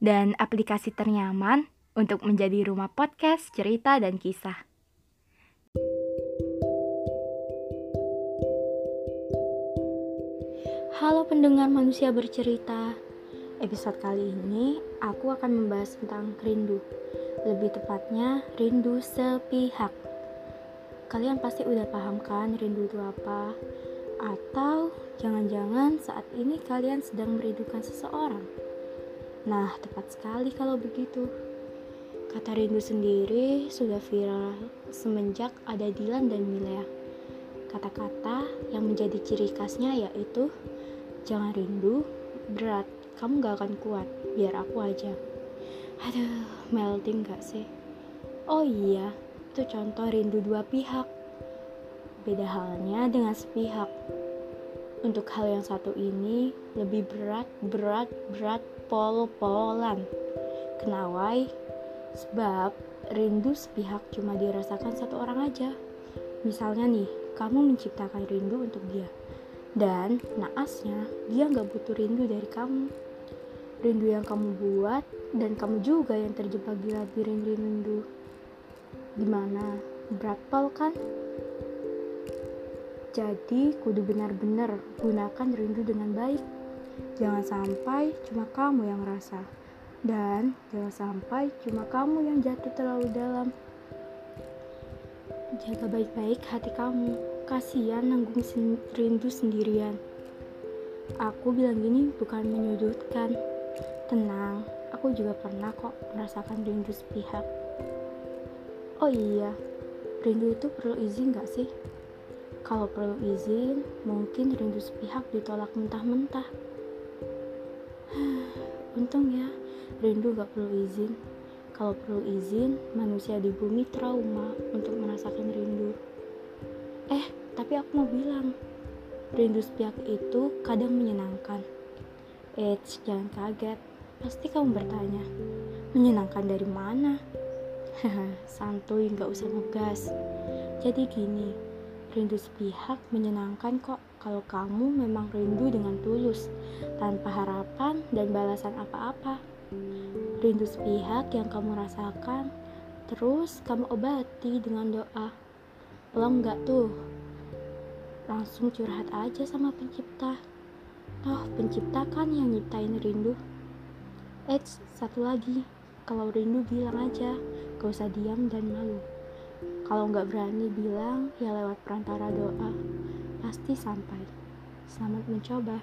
dan aplikasi ternyaman untuk menjadi rumah podcast, cerita, dan kisah. Halo pendengar manusia bercerita. Episode kali ini aku akan membahas tentang rindu. Lebih tepatnya rindu sepihak. Kalian pasti udah paham kan rindu itu apa? Atau jangan-jangan saat ini kalian sedang merindukan seseorang? Nah, tepat sekali kalau begitu. Kata rindu sendiri sudah viral semenjak ada Dilan dan Milea. Kata-kata yang menjadi ciri khasnya yaitu Jangan rindu, berat, kamu gak akan kuat, biar aku aja. Aduh, melting gak sih? Oh iya, itu contoh rindu dua pihak. Beda halnya dengan sepihak. Untuk hal yang satu ini lebih berat, berat, berat, pol-polan. Kenawai? Sebab rindu sepihak cuma dirasakan satu orang aja. Misalnya nih, kamu menciptakan rindu untuk dia dan naasnya, dia nggak butuh rindu dari kamu. Rindu yang kamu buat dan kamu juga yang terjebak di labirin rindu. Gimana? Berat pol kan? Jadi, kudu benar-benar gunakan rindu dengan baik. Jangan sampai cuma kamu yang rasa. Dan jangan sampai cuma kamu yang jatuh terlalu dalam. Jaga baik-baik hati kamu Kasihan nanggung rindu sendirian. Aku bilang gini bukan menyudutkan. Tenang, aku juga pernah kok merasakan rindu sepihak. Oh iya, rindu itu perlu izin gak sih? Kalau perlu izin, mungkin rindu sepihak ditolak mentah-mentah. Untung ya, rindu gak perlu izin. Kalau perlu izin, manusia di bumi trauma untuk merasakan rindu. Eh, tapi aku mau bilang, rindu sepihak itu kadang menyenangkan. Eits, jangan kaget. Pasti kamu bertanya, menyenangkan dari mana? santuy, nggak usah ngegas. Jadi gini, rindu sepihak menyenangkan kok kalau kamu memang rindu dengan tulus, tanpa harapan dan balasan apa-apa. Rindu sepihak yang kamu rasakan, terus kamu obati dengan doa. Lo enggak tuh? Langsung curhat aja sama pencipta. Toh pencipta kan yang nyiptain rindu. Eits, satu lagi. Kalau rindu bilang aja. Gak usah diam dan malu kalau nggak berani bilang ya lewat perantara doa pasti sampai. Selamat mencoba